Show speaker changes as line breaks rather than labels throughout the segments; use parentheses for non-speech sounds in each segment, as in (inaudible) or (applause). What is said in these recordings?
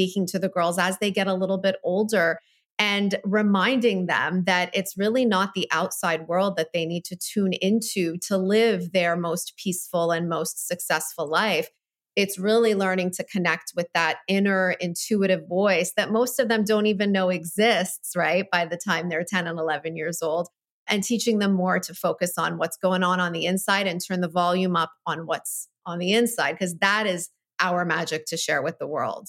speaking to the girls as they get a little bit older and reminding them that it's really not the outside world that they need to tune into to live their most peaceful and most successful life. It's really learning to connect with that inner intuitive voice that most of them don't even know exists, right? By the time they're 10 and 11 years old, and teaching them more to focus on what's going on on the inside and turn the volume up on what's on the inside, because that is our magic to share with the world.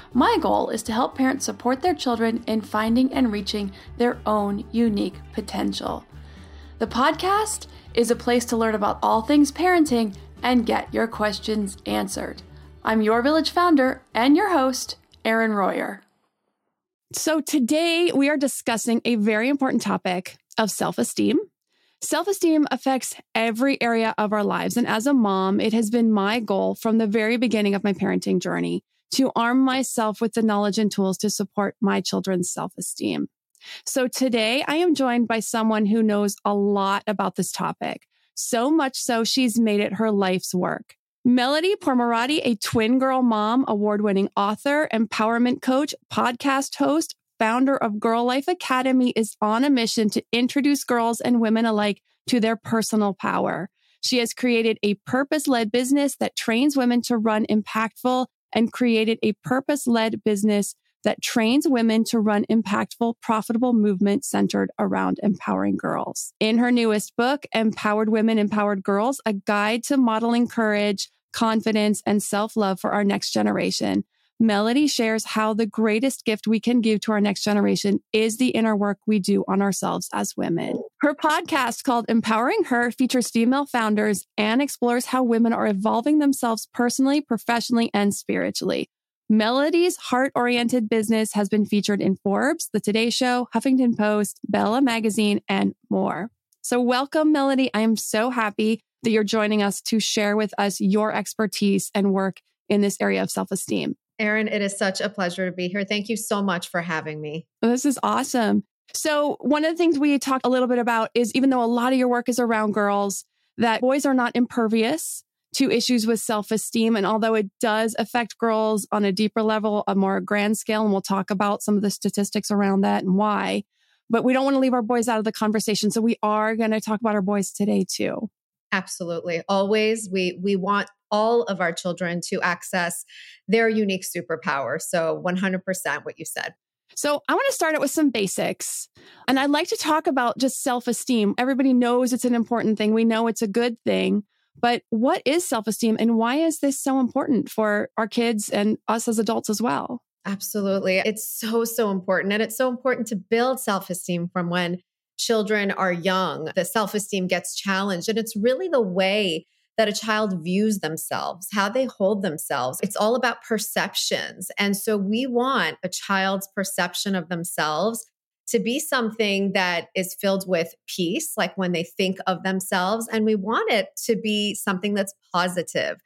My goal is to help parents support their children in finding and reaching their own unique potential. The podcast is a place to learn about all things parenting and get your questions answered. I'm your village founder and your host, Erin Royer.
So, today we are discussing a very important topic of self esteem. Self esteem affects every area of our lives. And as a mom, it has been my goal from the very beginning of my parenting journey to arm myself with the knowledge and tools to support my children's self esteem. So, today I am joined by someone who knows a lot about this topic. So much so, she's made it her life's work. Melody Pourmoradi, a twin girl mom, award winning author, empowerment coach, podcast host, founder of Girl Life Academy, is on a mission to introduce girls and women alike to their personal power. She has created a purpose led business that trains women to run impactful and created a purpose led business that trains women to run impactful, profitable movements centered around empowering girls. In her newest book, Empowered Women, Empowered Girls, a guide to modeling courage, confidence, and self love for our next generation. Melody shares how the greatest gift we can give to our next generation is the inner work we do on ourselves as women. Her podcast called Empowering Her features female founders and explores how women are evolving themselves personally, professionally, and spiritually. Melody's heart oriented business has been featured in Forbes, The Today Show, Huffington Post, Bella Magazine, and more. So, welcome, Melody. I am so happy that you're joining us to share with us your expertise and work in this area of self esteem.
Erin, it is such a pleasure to be here. Thank you so much for having me.
Oh, this is awesome. So, one of the things we talked a little bit about is even though a lot of your work is around girls, that boys are not impervious to issues with self esteem. And although it does affect girls on a deeper level, a more grand scale, and we'll talk about some of the statistics around that and why, but we don't want to leave our boys out of the conversation. So we are going to talk about our boys today too.
Absolutely. Always we we want all of our children to access their unique superpower. So 100% what you said.
So, I want to start out with some basics. And I'd like to talk about just self esteem. Everybody knows it's an important thing. We know it's a good thing. But what is self esteem and why is this so important for our kids and us as adults as well?
Absolutely. It's so, so important. And it's so important to build self esteem from when children are young. The self esteem gets challenged. And it's really the way that a child views themselves, how they hold themselves. It's all about perceptions. And so we want a child's perception of themselves to be something that is filled with peace, like when they think of themselves. And we want it to be something that's positive.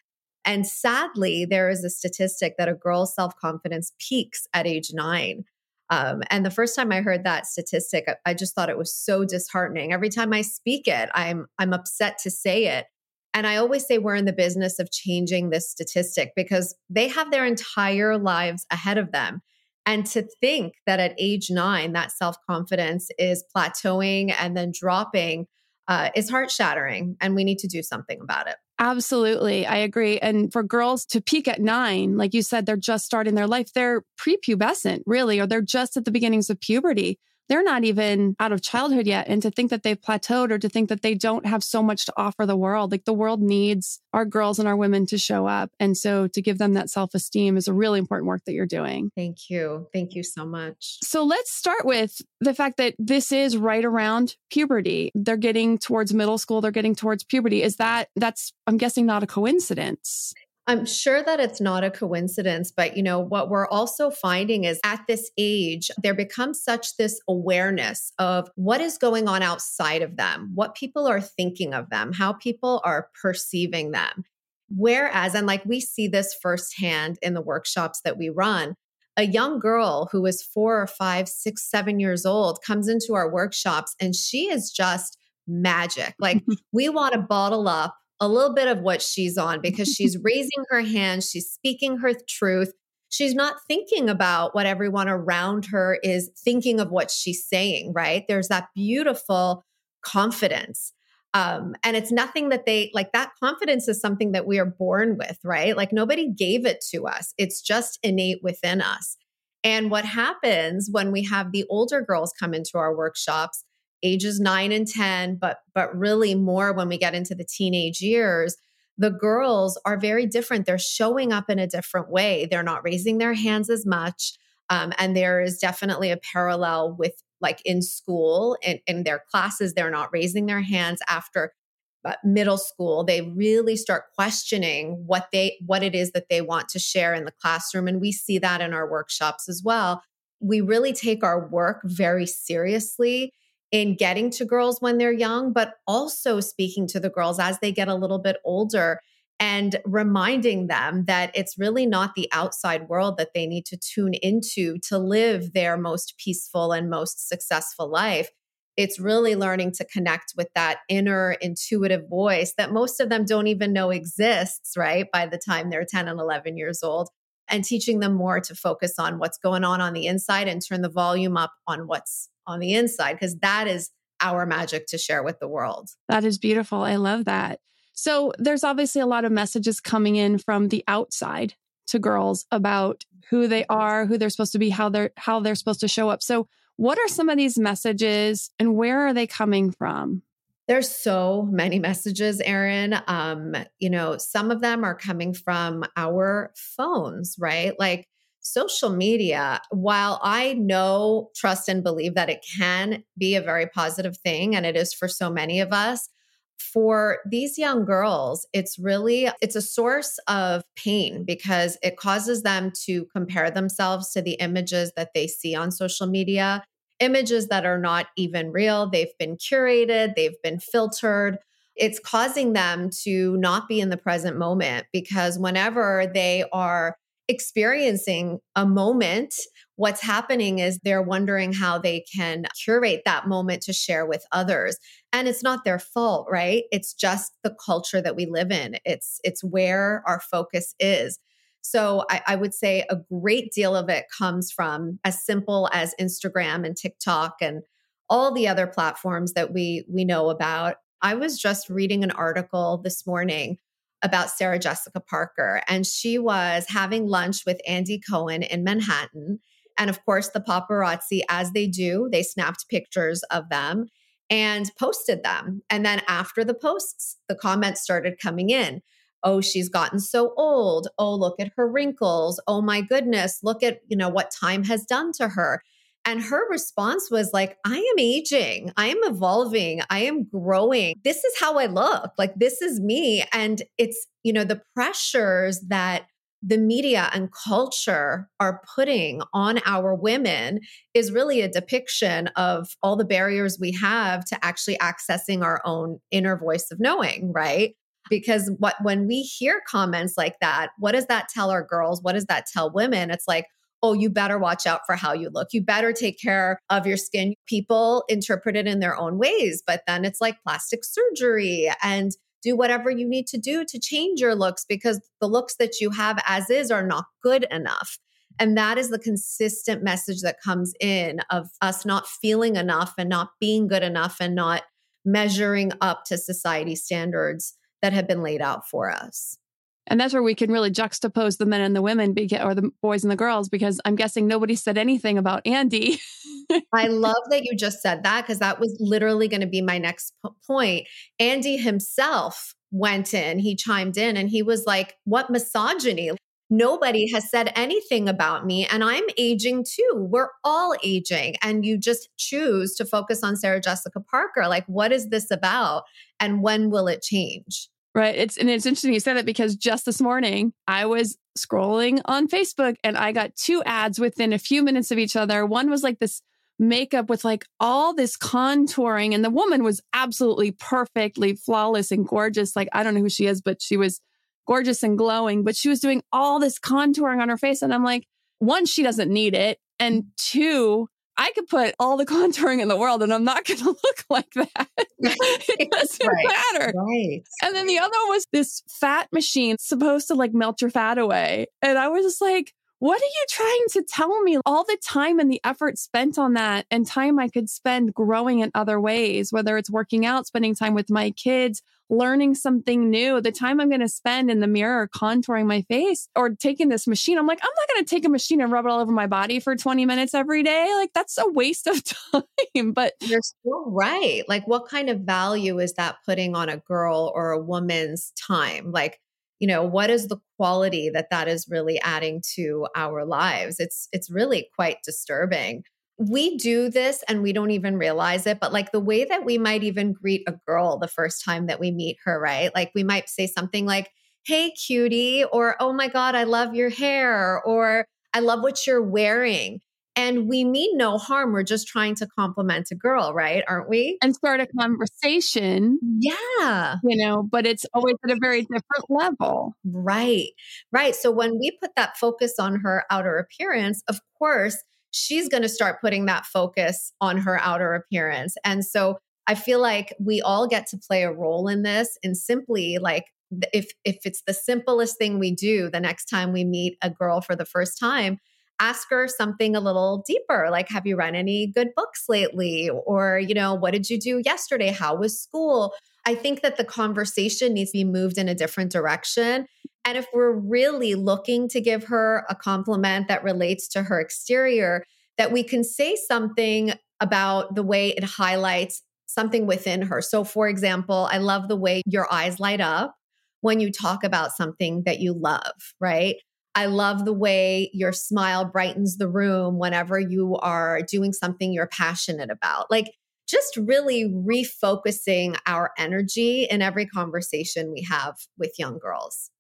And sadly, there is a statistic that a girl's self confidence peaks at age nine. Um, and the first time I heard that statistic, I, I just thought it was so disheartening. Every time I speak it, I'm I'm upset to say it. And I always say we're in the business of changing this statistic because they have their entire lives ahead of them. And to think that at age nine, that self confidence is plateauing and then dropping uh, is heart shattering and we need to do something about it.
Absolutely. I agree. And for girls to peak at nine, like you said, they're just starting their life. They're prepubescent, really, or they're just at the beginnings of puberty they're not even out of childhood yet. And to think that they've plateaued or to think that they don't have so much to offer the world, like the world needs our girls and our women to show up. And so to give them that self esteem is a really important work that you're doing.
Thank you. Thank you so much.
So let's start with the fact that this is right around puberty. They're getting towards middle school, they're getting towards puberty. Is that, that's, I'm guessing, not a coincidence?
I'm sure that it's not a coincidence, but you know, what we're also finding is at this age, there becomes such this awareness of what is going on outside of them, what people are thinking of them, how people are perceiving them. Whereas, and like we see this firsthand in the workshops that we run, a young girl who is four or five, six, seven years old comes into our workshops and she is just magic. Like (laughs) we want to bottle up a little bit of what she's on because (laughs) she's raising her hand, she's speaking her truth. She's not thinking about what everyone around her is thinking of what she's saying, right? There's that beautiful confidence. Um, and it's nothing that they like that confidence is something that we are born with, right? Like nobody gave it to us, it's just innate within us. And what happens when we have the older girls come into our workshops ages 9 and 10 but but really more when we get into the teenage years the girls are very different. They're showing up in a different way. They're not raising their hands as much um, and there is definitely a parallel with like in school and in their classes they're not raising their hands after middle school they really start questioning what they what it is that they want to share in the classroom and we see that in our workshops as well. We really take our work very seriously in getting to girls when they're young, but also speaking to the girls as they get a little bit older and reminding them that it's really not the outside world that they need to tune into to live their most peaceful and most successful life. It's really learning to connect with that inner intuitive voice that most of them don't even know exists, right? By the time they're 10 and 11 years old, and teaching them more to focus on what's going on on the inside and turn the volume up on what's on the inside because that is our magic to share with the world.
That is beautiful. I love that. So there's obviously a lot of messages coming in from the outside to girls about who they are, who they're supposed to be, how they're how they're supposed to show up. So what are some of these messages and where are they coming from?
There's so many messages, Erin. Um, you know, some of them are coming from our phones, right? Like social media, while I know, trust, and believe that it can be a very positive thing, and it is for so many of us, for these young girls it's really it's a source of pain because it causes them to compare themselves to the images that they see on social media images that are not even real they've been curated they've been filtered. It's causing them to not be in the present moment because whenever they are experiencing a moment, what's happening is they're wondering how they can curate that moment to share with others. And it's not their fault, right? It's just the culture that we live in. It's it's where our focus is. So I, I would say a great deal of it comes from as simple as Instagram and TikTok and all the other platforms that we we know about. I was just reading an article this morning about Sarah Jessica Parker. And she was having lunch with Andy Cohen in Manhattan. And of course, the paparazzi, as they do, they snapped pictures of them and posted them. And then after the posts, the comments started coming in. Oh, she's gotten so old. Oh, look at her wrinkles. Oh my goodness, look at, you know, what time has done to her. And her response was like, I am aging. I am evolving. I am growing. This is how I look. Like, this is me. And it's, you know, the pressures that the media and culture are putting on our women is really a depiction of all the barriers we have to actually accessing our own inner voice of knowing, right? Because what when we hear comments like that, what does that tell our girls? What does that tell women? It's like, oh, you better watch out for how you look. You better take care of your skin. People interpret it in their own ways, but then it's like plastic surgery and do whatever you need to do to change your looks because the looks that you have as is are not good enough. And that is the consistent message that comes in of us not feeling enough and not being good enough and not measuring up to society standards that have been laid out for us.
And that's where we can really juxtapose the men and the women or the boys and the girls, because I'm guessing nobody said anything about Andy.
I (laughs) love that you just said that because that was literally going to be my next point. Andy himself went in, he chimed in, and he was like, What misogyny? Nobody has said anything about me, and I'm aging too. We're all aging, and you just choose to focus on Sarah Jessica Parker. Like, what is this about, and when will it change?
Right. It's and it's interesting you said that because just this morning I was scrolling on Facebook and I got two ads within a few minutes of each other. One was like this makeup with like all this contouring and the woman was absolutely perfectly flawless and gorgeous. Like I don't know who she is, but she was gorgeous and glowing, but she was doing all this contouring on her face and I'm like, one she doesn't need it and two I could put all the (laughs) contouring in the world and I'm not going (laughs) to look like that. (laughs) it doesn't right. matter.
Right.
And then the other was this fat machine supposed to like melt your fat away. And I was just like, what are you trying to tell me? All the time and the effort spent on that and time I could spend growing in other ways, whether it's working out, spending time with my kids, learning something new, the time I'm going to spend in the mirror contouring my face or taking this machine, I'm like, I'm not going to take a machine and rub it all over my body for 20 minutes every day. Like, that's a waste of (laughs) time. But
you're so right. Like, what kind of value is that putting on a girl or a woman's time? Like, you know what is the quality that that is really adding to our lives it's it's really quite disturbing we do this and we don't even realize it but like the way that we might even greet a girl the first time that we meet her right like we might say something like hey cutie or oh my god i love your hair or i love what you're wearing and we mean no harm. We're just trying to compliment a girl, right? Aren't we?
And start a conversation.
Yeah.
You know, but it's always at a very different level.
Right. Right. So when we put that focus on her outer appearance, of course, she's going to start putting that focus on her outer appearance. And so I feel like we all get to play a role in this and simply like if if it's the simplest thing we do the next time we meet a girl for the first time ask her something a little deeper like have you read any good books lately? Or you know what did you do yesterday? How was school? I think that the conversation needs to be moved in a different direction and if we're really looking to give her a compliment that relates to her exterior that we can say something about the way it highlights something within her so for example i love the way your eyes light up when you talk about something that you love right I love the way your smile brightens the room whenever you are doing something you're passionate about. Like, just really refocusing our energy in every conversation we have with young girls.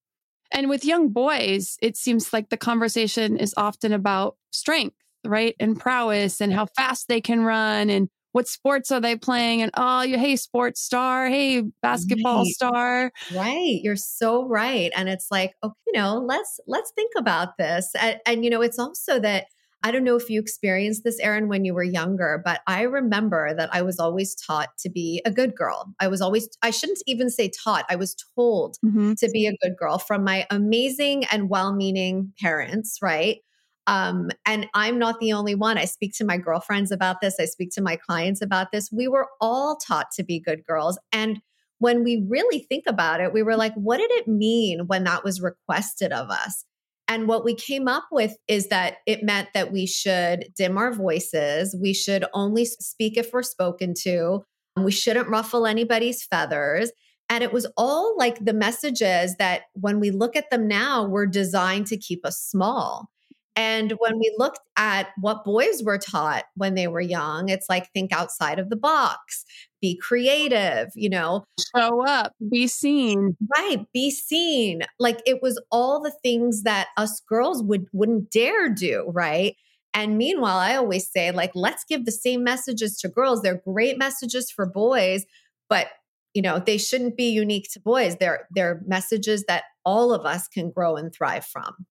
And with young boys, it seems like the conversation is often about strength, right? And prowess and how fast they can run and what sports are they playing? And oh, you hey, sports star, hey, basketball right. star.
Right. You're so right. And it's like, okay, you know, let's let's think about this. And, and you know, it's also that I don't know if you experienced this, Erin, when you were younger, but I remember that I was always taught to be a good girl. I was always, I shouldn't even say taught, I was told mm-hmm. to be a good girl from my amazing and well meaning parents, right? Um, and I'm not the only one. I speak to my girlfriends about this. I speak to my clients about this. We were all taught to be good girls. And when we really think about it, we were like, what did it mean when that was requested of us? And what we came up with is that it meant that we should dim our voices. We should only speak if we're spoken to. We shouldn't ruffle anybody's feathers. And it was all like the messages that when we look at them now were designed to keep us small. And when we looked at what boys were taught when they were young, it's like think outside of the box, be creative, you know,
show up, be seen.
Right, be seen. Like it was all the things that us girls would wouldn't dare do, right? And meanwhile, I always say like let's give the same messages to girls. They're great messages for boys, but you know, they shouldn't be unique to boys. They're they're messages that all of us can grow and thrive from.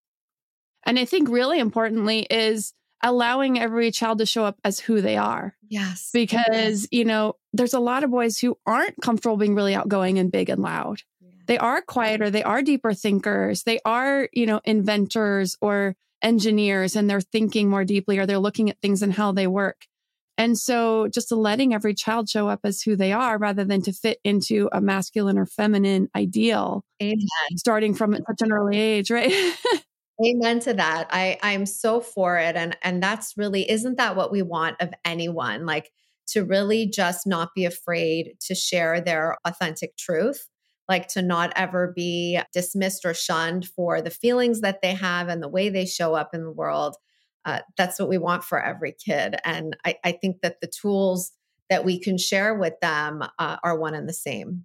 And I think really importantly is allowing every child to show up as who they are.
Yes.
Because, you know, there's a lot of boys who aren't comfortable being really outgoing and big and loud. Yeah. They are quieter, they are deeper thinkers, they are, you know, inventors or engineers and they're thinking more deeply or they're looking at things and how they work.
And so just letting every child show up as who they are rather than to fit into a masculine or feminine ideal.
Amen.
Starting from such an early age, right? (laughs)
Amen to that. I I'm so for it and and that's really isn't that what we want of anyone like to really just not be afraid to share their authentic truth like to not ever be dismissed or shunned for the feelings that they have and the way they show up in the world. Uh, that's what we want for every kid. And I, I, think that the tools that we can share with them uh, are one and the same.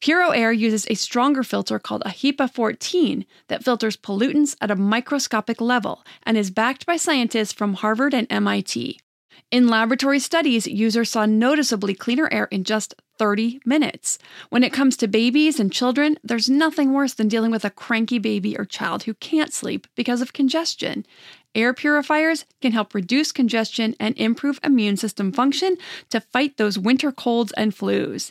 Puro Air uses a stronger filter called a HEPA 14 that filters pollutants at a microscopic level and is backed by scientists from Harvard and MIT. In laboratory studies, users saw noticeably cleaner air in just 30 minutes. When it comes to babies and children, there's nothing worse than dealing with a cranky baby or child who can't sleep because of congestion. Air purifiers can help reduce congestion and improve immune system function to fight those winter colds and flus.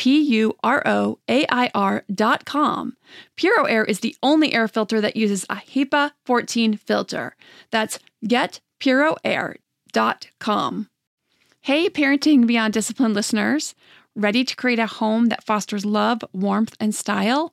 P U R O A I R.com. Puro Air is the only air filter that uses a HEPA 14 filter. That's getpuroair.com. Hey, Parenting Beyond Discipline listeners. Ready to create a home that fosters love, warmth, and style?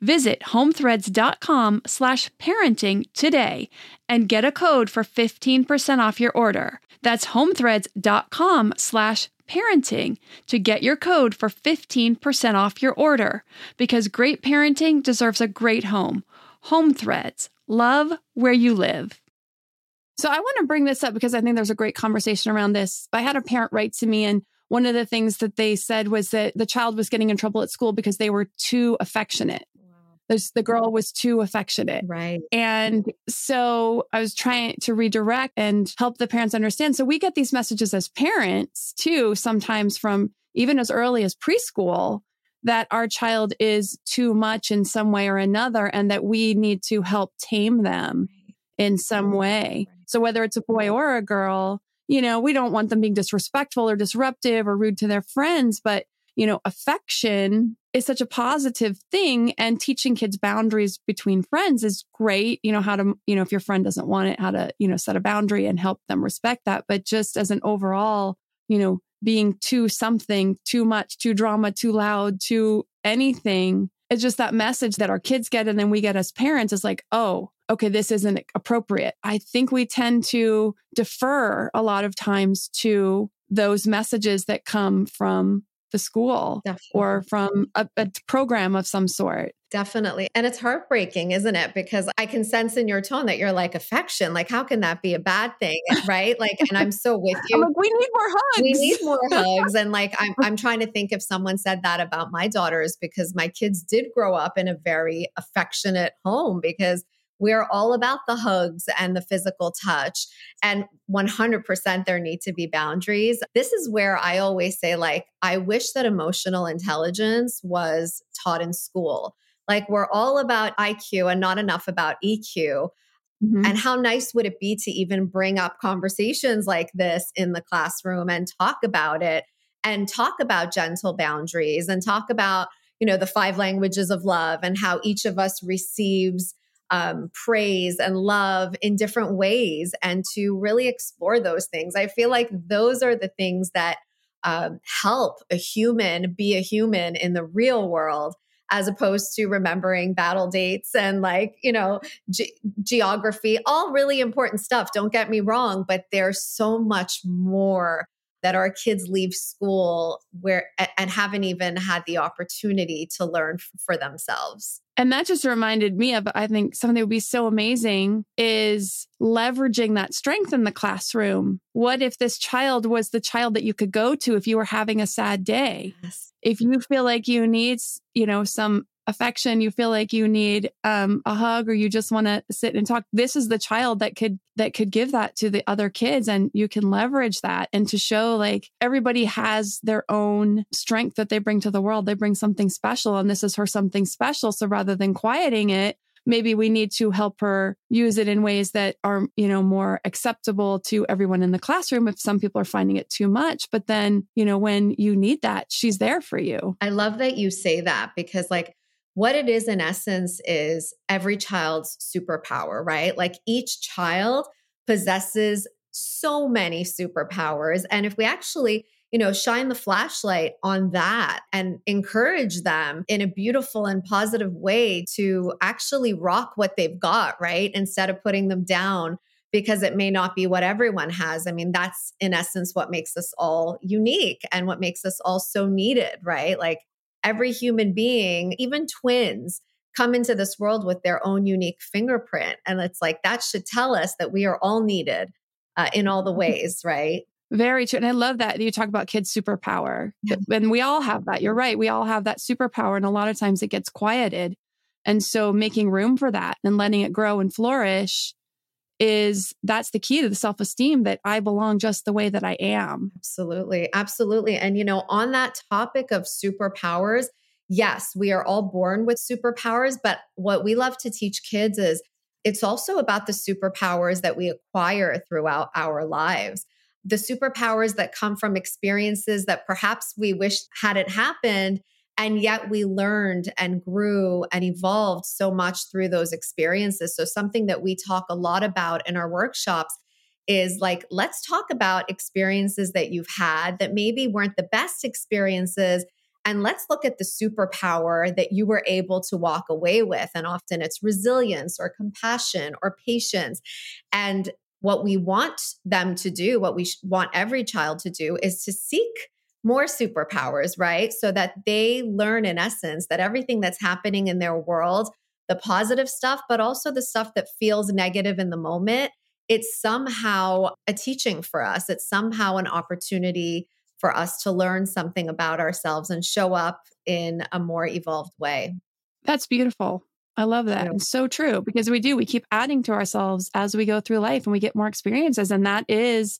Visit homethreads.com slash parenting today and get a code for 15% off your order. That's homethreads.com slash parenting to get your code for 15% off your order because great parenting deserves a great home. Home Threads, love where you live.
So I want to bring this up because I think there's a great conversation around this. I had a parent write to me and one of the things that they said was that the child was getting in trouble at school because they were too affectionate. There's, the girl was too affectionate.
Right.
And so I was trying to redirect and help the parents understand. So we get these messages as parents too, sometimes from even as early as preschool that our child is too much in some way or another and that we need to help tame them in some way. So whether it's a boy or a girl, you know, we don't want them being disrespectful or disruptive or rude to their friends, but you know, affection is such a positive thing and teaching kids boundaries between friends is great. You know, how to, you know, if your friend doesn't want it, how to, you know, set a boundary and help them respect that. But just as an overall, you know, being too something, too much, too drama, too loud, too anything, it's just that message that our kids get and then we get as parents is like, oh, okay, this isn't appropriate. I think we tend to defer a lot of times to those messages that come from the school Definitely. or from a, a program of some sort.
Definitely. And it's heartbreaking, isn't it? Because I can sense in your tone that you're like affection. Like, how can that be a bad thing? Right. Like, and I'm so with (laughs) you.
Like, we need more hugs.
We need more hugs. And like, I'm, (laughs) I'm trying to think if someone said that about my daughters because my kids did grow up in a very affectionate home because we're all about the hugs and the physical touch. And 100% there need to be boundaries. This is where I always say, like, I wish that emotional intelligence was taught in school. Like, we're all about IQ and not enough about EQ. Mm-hmm. And how nice would it be to even bring up conversations like this in the classroom and talk about it and talk about gentle boundaries and talk about, you know, the five languages of love and how each of us receives um, praise and love in different ways and to really explore those things. I feel like those are the things that um, help a human be a human in the real world as opposed to remembering battle dates and like you know ge- geography all really important stuff don't get me wrong but there's so much more that our kids leave school where and haven't even had the opportunity to learn for themselves.
And that just reminded me of I think something that would be so amazing is leveraging that strength in the classroom. What if this child was the child that you could go to if you were having a sad day? Yes. If you feel like you need, you know, some affection, you feel like you need um, a hug or you just want to sit and talk, this is the child that could that could give that to the other kids and you can leverage that and to show like everybody has their own strength that they bring to the world. They bring something special and this is her something special. So rather than quieting it, maybe we need to help her use it in ways that are you know more acceptable to everyone in the classroom if some people are finding it too much but then you know when you need that she's there for you
i love that you say that because like what it is in essence is every child's superpower, right? Like each child possesses so many superpowers. And if we actually, you know, shine the flashlight on that and encourage them in a beautiful and positive way to actually rock what they've got, right? Instead of putting them down because it may not be what everyone has. I mean, that's in essence what makes us all unique and what makes us all so needed, right? Like every human being, even twins, come into this world with their own unique fingerprint. And it's like that should tell us that we are all needed uh, in all the (laughs) ways, right?
Very true. And I love that you talk about kids' superpower. Yeah. And we all have that. You're right. We all have that superpower. And a lot of times it gets quieted. And so making room for that and letting it grow and flourish is that's the key to the self esteem that I belong just the way that I am.
Absolutely. Absolutely. And, you know, on that topic of superpowers, yes, we are all born with superpowers, but what we love to teach kids is it's also about the superpowers that we acquire throughout our lives. The superpowers that come from experiences that perhaps we wish hadn't happened and yet we learned and grew and evolved so much through those experiences. So, something that we talk a lot about in our workshops is like, let's talk about experiences that you've had that maybe weren't the best experiences. And let's look at the superpower that you were able to walk away with. And often it's resilience or compassion or patience. And what we want them to do, what we want every child to do, is to seek more superpowers, right? So that they learn, in essence, that everything that's happening in their world, the positive stuff, but also the stuff that feels negative in the moment, it's somehow a teaching for us. It's somehow an opportunity for us to learn something about ourselves and show up in a more evolved way.
That's beautiful. I love that. Yeah. It's so true because we do, we keep adding to ourselves as we go through life and we get more experiences. And that is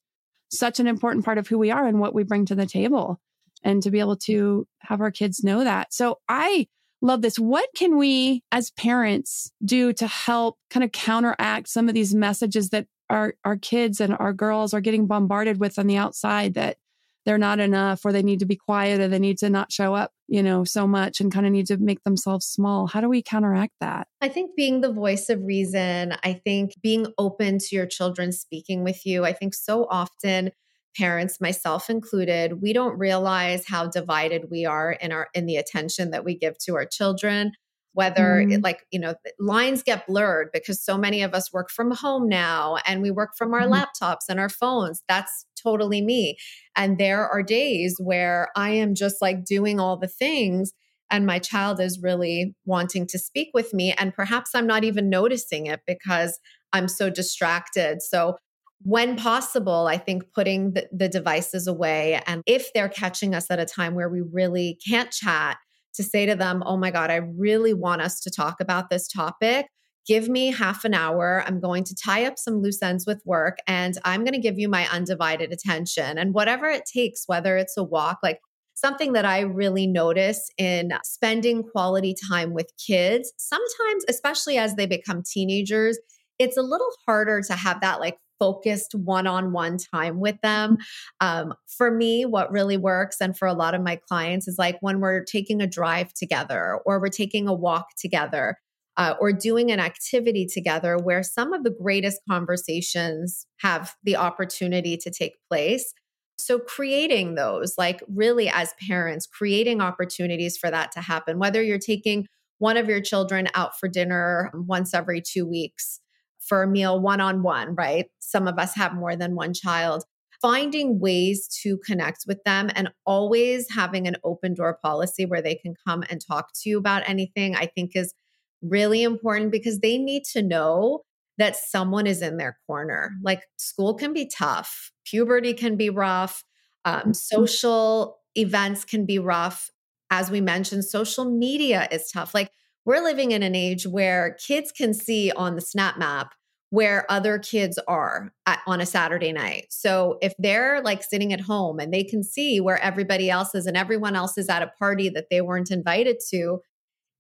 such an important part of who we are and what we bring to the table and to be able to have our kids know that. So I love this. What can we as parents do to help kind of counteract some of these messages that our, our kids and our girls are getting bombarded with on the outside that they're not enough or they need to be quiet or they need to not show up, you know, so much and kind of need to make themselves small. How do we counteract that?
I think being the voice of reason, I think being open to your children speaking with you. I think so often parents myself included we don't realize how divided we are in our in the attention that we give to our children whether mm. it, like you know lines get blurred because so many of us work from home now and we work from our mm. laptops and our phones that's totally me and there are days where i am just like doing all the things and my child is really wanting to speak with me and perhaps i'm not even noticing it because i'm so distracted so when possible, I think putting the, the, devices away. And if they're catching us at a time where we really can't chat, to say to them, oh my God, I really want us to talk about this topic. Give me half an hour. I'm going to tie up some loose ends with work and I'm going to give you my undivided attention. And whatever it takes, whether it's a walk, like something that I really notice in spending quality time with kids, sometimes, especially as they become teenagers, it's a little harder to have that like focused one on one time with them. Um, for me, what really works, and for a lot of my clients, is like when we're taking a drive together or we're taking a walk together. Uh, or doing an activity together where some of the greatest conversations have the opportunity to take place. So, creating those, like really as parents, creating opportunities for that to happen, whether you're taking one of your children out for dinner once every two weeks, for a meal one on one, right? Some of us have more than one child. Finding ways to connect with them and always having an open door policy where they can come and talk to you about anything, I think is really important because they need to know that someone is in their corner. Like school can be tough, puberty can be rough, um, mm-hmm. social events can be rough. As we mentioned, social media is tough. Like we're living in an age where kids can see on the snap map where other kids are at, on a Saturday night. So if they're like sitting at home and they can see where everybody else is and everyone else is at a party that they weren't invited to,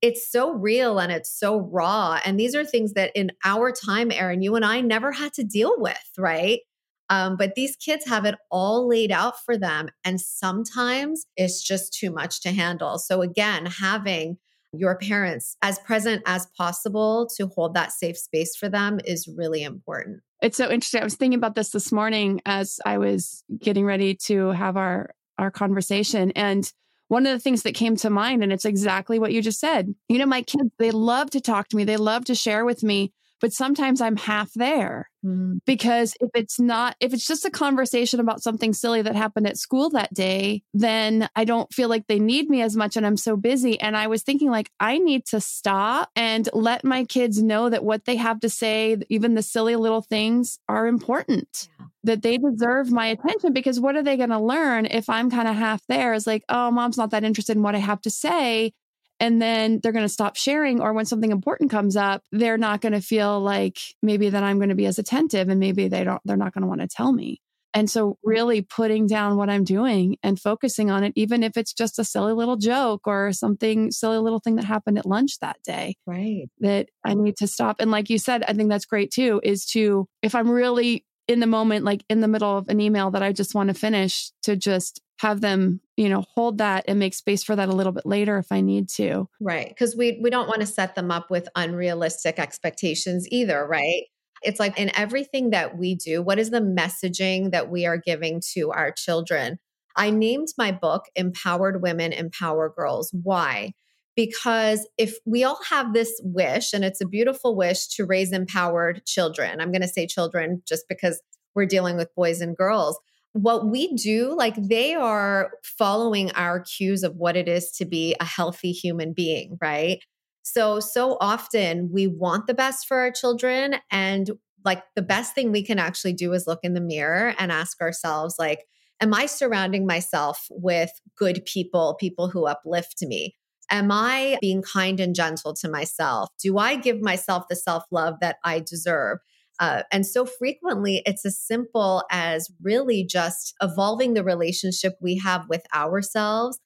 it's so real and it's so raw. And these are things that in our time, Erin, you and I never had to deal with, right? Um, but these kids have it all laid out for them. And sometimes it's just too much to handle. So, again, having your parents as present as possible to hold that safe space for them is really important.
It's so interesting. I was thinking about this this morning as I was getting ready to have our our conversation and one of the things that came to mind and it's exactly what you just said. You know, my kids they love to talk to me. They love to share with me, but sometimes I'm half there mm. because if it's not, if it's just a conversation about something silly that happened at school that day, then I don't feel like they need me as much and I'm so busy. And I was thinking, like, I need to stop and let my kids know that what they have to say, even the silly little things, are important. Yeah. That they deserve my attention because what are they going to learn if I'm kind of half there? Is like, oh, mom's not that interested in what I have to say and then they're going to stop sharing or when something important comes up they're not going to feel like maybe that i'm going to be as attentive and maybe they don't they're not going to want to tell me. And so really putting down what i'm doing and focusing on it even if it's just a silly little joke or something silly little thing that happened at lunch that day
right.
that i need to stop. And like you said i think that's great too is to if i'm really in the moment like in the middle of an email that i just want to finish to just have them you know hold that and make space for that a little bit later if i need to.
Right because we we don't want to set them up with unrealistic expectations either right? It's like in everything that we do what is the messaging that we are giving to our children? I named my book empowered women empower girls. Why? Because if we all have this wish and it's a beautiful wish to raise empowered children i'm going to say children just because we're dealing with boys and girls what we do, like they are following our cues of what it is to be a healthy human being, right? So, so often we want the best for our children. And like the best thing we can actually do is look in the mirror and ask ourselves, like, am I surrounding myself with good people, people who uplift me? Am I being kind and gentle to myself? Do I give myself the self love that I deserve? Uh, and so frequently, it's as simple as really just evolving the relationship we have with ourselves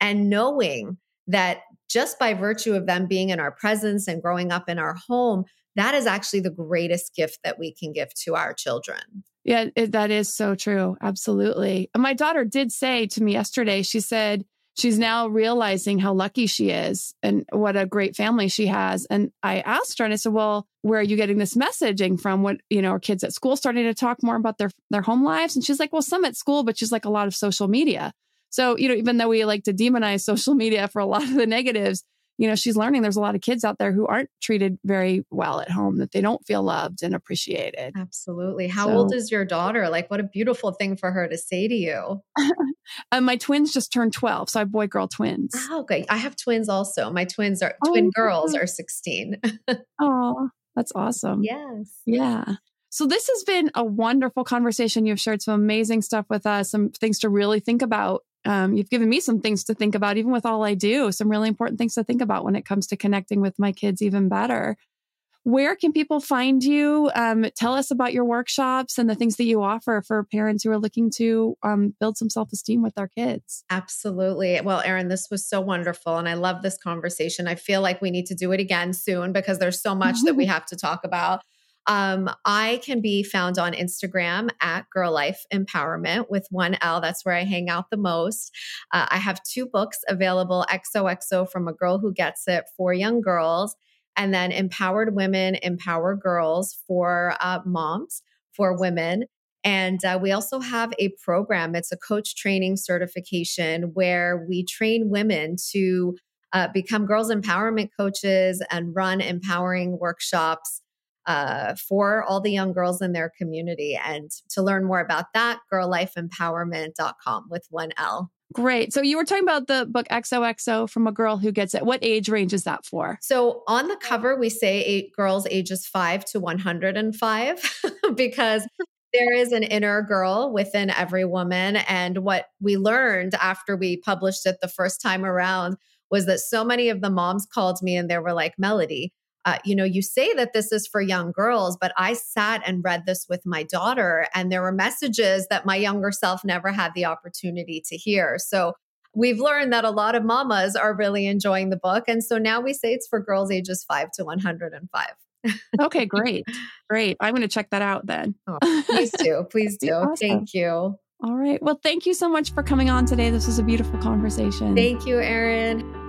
and knowing that just by virtue of them being in our presence and growing up in our home, that is actually the greatest gift that we can give to our children.
Yeah, it, that is so true. Absolutely. My daughter did say to me yesterday, she said, she's now realizing how lucky she is and what a great family she has. And I asked her and I said, well, where are you getting this messaging from? What, you know, are kids at school starting to talk more about their, their home lives? And she's like, well, some at school, but she's like a lot of social media. So, you know, even though we like to demonize (laughs) social media for a lot of the negatives, you know, she's learning there's a lot of kids out there who aren't treated very well at home, that they don't feel loved and appreciated.
Absolutely. How so, old is your daughter? Like, what a beautiful thing for her to say to you. (laughs)
um, my twins just turned 12. So I have boy girl twins.
Oh, okay. I have twins also. My twins are oh, twin girls are 16. (laughs)
oh, that's awesome.
Yes.
Yeah. So this has been a wonderful conversation. You've shared some amazing stuff with us, some things to really think about um, you've given me some things to think about, even with all I do, some really important things to think about when it comes to connecting with my kids even better. where can people find you? Um, tell us about your workshops and the things that you offer for parents who are looking to um, build some self esteem with their kids.
Absolutely. Well, Erin, this was so wonderful. And I love this conversation. I feel like we need to do it again soon because there's so much that we (laughs) have to talk about. Um, I can be found on Instagram at Girl Life Empowerment with one L. That's where I hang out the most. Uh, I have two books available XOXO from a girl who gets it for young girls and then empowered women empower girls for uh, moms for women and uh, we also have a program it's a coach training certification where we train women to uh, become girls empowerment coaches and run empowering workshops uh, for all the young girls in their community and to learn more about that girllifeempowerment.com with one l
Great. So you were talking about the book XOXO from a girl who gets it. What age range is that for?
So on the cover, we say eight girls ages five to 105 (laughs) because there is an inner girl within every woman. And what we learned after we published it the first time around was that so many of the moms called me and they were like, Melody, uh, you know, you say that this is for young girls, but I sat and read this with my daughter, and there were messages that my younger self never had the opportunity to hear. So we've learned that a lot of mamas are really enjoying the book. And so now we say it's for girls ages five to 105.
okay, (laughs) great. Great. I'm going to check that out then.
Oh, please do. (laughs) Please do. Awesome. Thank you.
All right. Well, thank you so much for coming on today. This was a beautiful conversation.
Thank you, Erin.